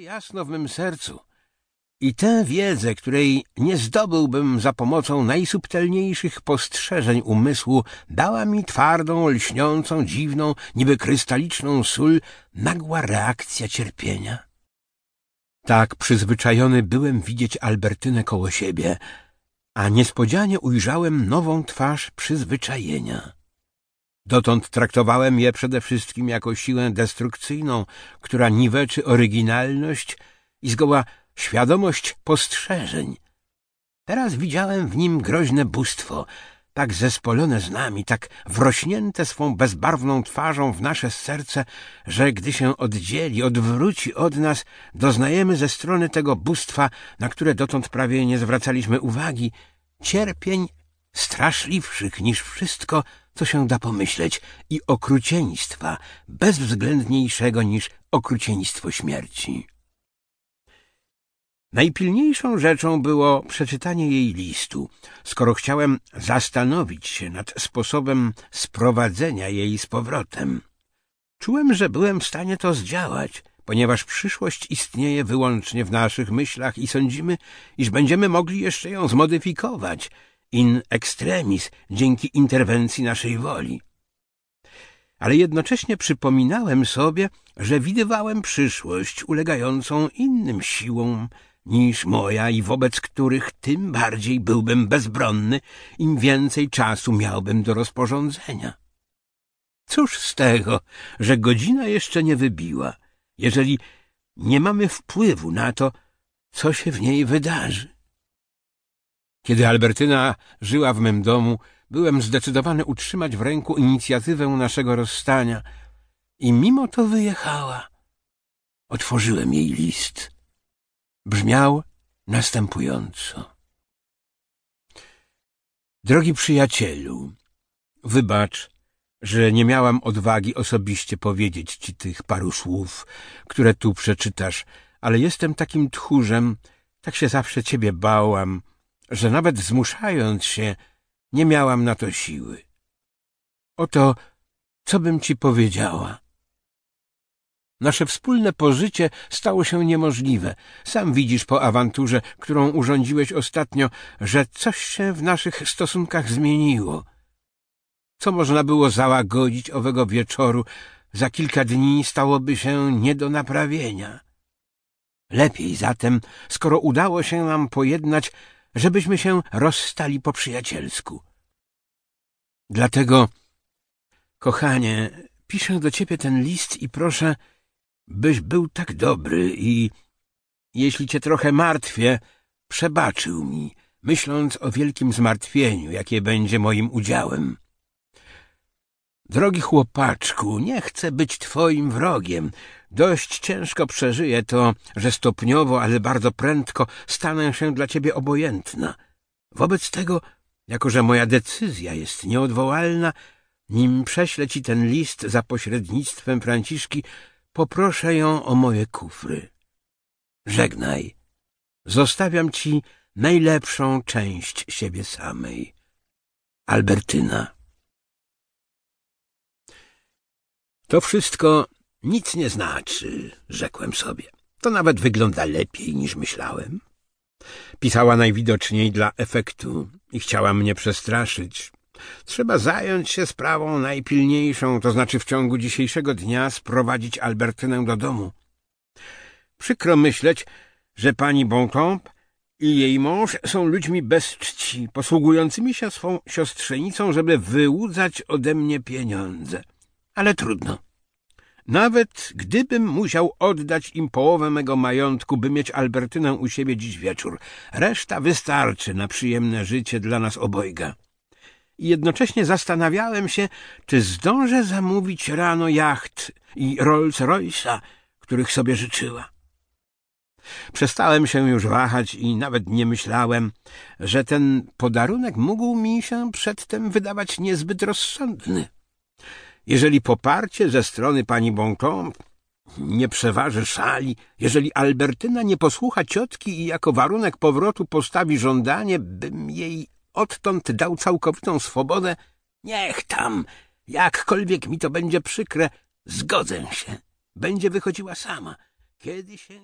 jasno w mym sercu. I tę wiedzę, której nie zdobyłbym za pomocą najsubtelniejszych postrzeżeń umysłu, dała mi twardą, lśniącą, dziwną, niby krystaliczną sól nagła reakcja cierpienia. Tak przyzwyczajony byłem widzieć Albertynę koło siebie, a niespodzianie ujrzałem nową twarz przyzwyczajenia. Dotąd traktowałem je przede wszystkim jako siłę destrukcyjną, która niweczy oryginalność i zgoła świadomość postrzeżeń. Teraz widziałem w nim groźne bóstwo, tak zespolone z nami, tak wrośnięte swą bezbarwną twarzą w nasze serce, że gdy się oddzieli, odwróci od nas, doznajemy ze strony tego bóstwa, na które dotąd prawie nie zwracaliśmy uwagi, cierpień straszliwszych niż wszystko, co się da pomyśleć, i okrucieństwa bezwzględniejszego niż okrucieństwo śmierci. Najpilniejszą rzeczą było przeczytanie jej listu, skoro chciałem zastanowić się nad sposobem sprowadzenia jej z powrotem. Czułem, że byłem w stanie to zdziałać, ponieważ przyszłość istnieje wyłącznie w naszych myślach i sądzimy, iż będziemy mogli jeszcze ją zmodyfikować in extremis dzięki interwencji naszej woli. Ale jednocześnie przypominałem sobie, że widywałem przyszłość ulegającą innym siłom, niż moja i wobec których tym bardziej byłbym bezbronny, im więcej czasu miałbym do rozporządzenia. Cóż z tego, że godzina jeszcze nie wybiła, jeżeli nie mamy wpływu na to, co się w niej wydarzy. Kiedy Albertyna żyła w mym domu, byłem zdecydowany utrzymać w ręku inicjatywę naszego rozstania i mimo to wyjechała. Otworzyłem jej list brzmiał następująco. Drogi przyjacielu, wybacz, że nie miałam odwagi osobiście powiedzieć ci tych paru słów, które tu przeczytasz, ale jestem takim tchórzem, tak się zawsze ciebie bałam, że nawet zmuszając się, nie miałam na to siły. Oto, co bym ci powiedziała. Nasze wspólne pożycie stało się niemożliwe. Sam widzisz po awanturze, którą urządziłeś ostatnio, że coś się w naszych stosunkach zmieniło. Co można było załagodzić owego wieczoru, za kilka dni stałoby się nie do naprawienia. Lepiej zatem, skoro udało się nam pojednać, żebyśmy się rozstali po przyjacielsku. Dlatego, kochanie, piszę do ciebie ten list i proszę, byś był tak dobry i, jeśli cię trochę martwię, przebaczył mi, myśląc o wielkim zmartwieniu, jakie będzie moim udziałem. Drogi chłopaczku, nie chcę być twoim wrogiem. Dość ciężko przeżyję to, że stopniowo, ale bardzo prędko stanę się dla ciebie obojętna. Wobec tego, jako że moja decyzja jest nieodwołalna, nim prześlę ci ten list za pośrednictwem Franciszki, Poproszę ją o moje kufry. Żegnaj. Zostawiam ci najlepszą część siebie samej. Albertyna. To wszystko nic nie znaczy, rzekłem sobie. To nawet wygląda lepiej niż myślałem. Pisała najwidoczniej dla efektu i chciała mnie przestraszyć. Trzeba zająć się sprawą najpilniejszą, to znaczy w ciągu dzisiejszego dnia sprowadzić Albertynę do domu. Przykro myśleć, że pani Bontemps i jej mąż są ludźmi bez czci, posługującymi się swą siostrzenicą, żeby wyłudzać ode mnie pieniądze. Ale trudno. Nawet gdybym musiał oddać im połowę mego majątku, by mieć Albertynę u siebie dziś wieczór, reszta wystarczy na przyjemne życie dla nas obojga i jednocześnie zastanawiałem się, czy zdążę zamówić rano jacht i Rolls-Royce'a, których sobie życzyła. Przestałem się już wahać i nawet nie myślałem, że ten podarunek mógł mi się przedtem wydawać niezbyt rozsądny. Jeżeli poparcie ze strony pani Boncombe nie przeważy szali, jeżeli Albertyna nie posłucha ciotki i jako warunek powrotu postawi żądanie, bym jej odtąd dał całkowitą swobodę, niech tam, jakkolwiek mi to będzie przykre, zgodzę się. Będzie wychodziła sama. Kiedy się.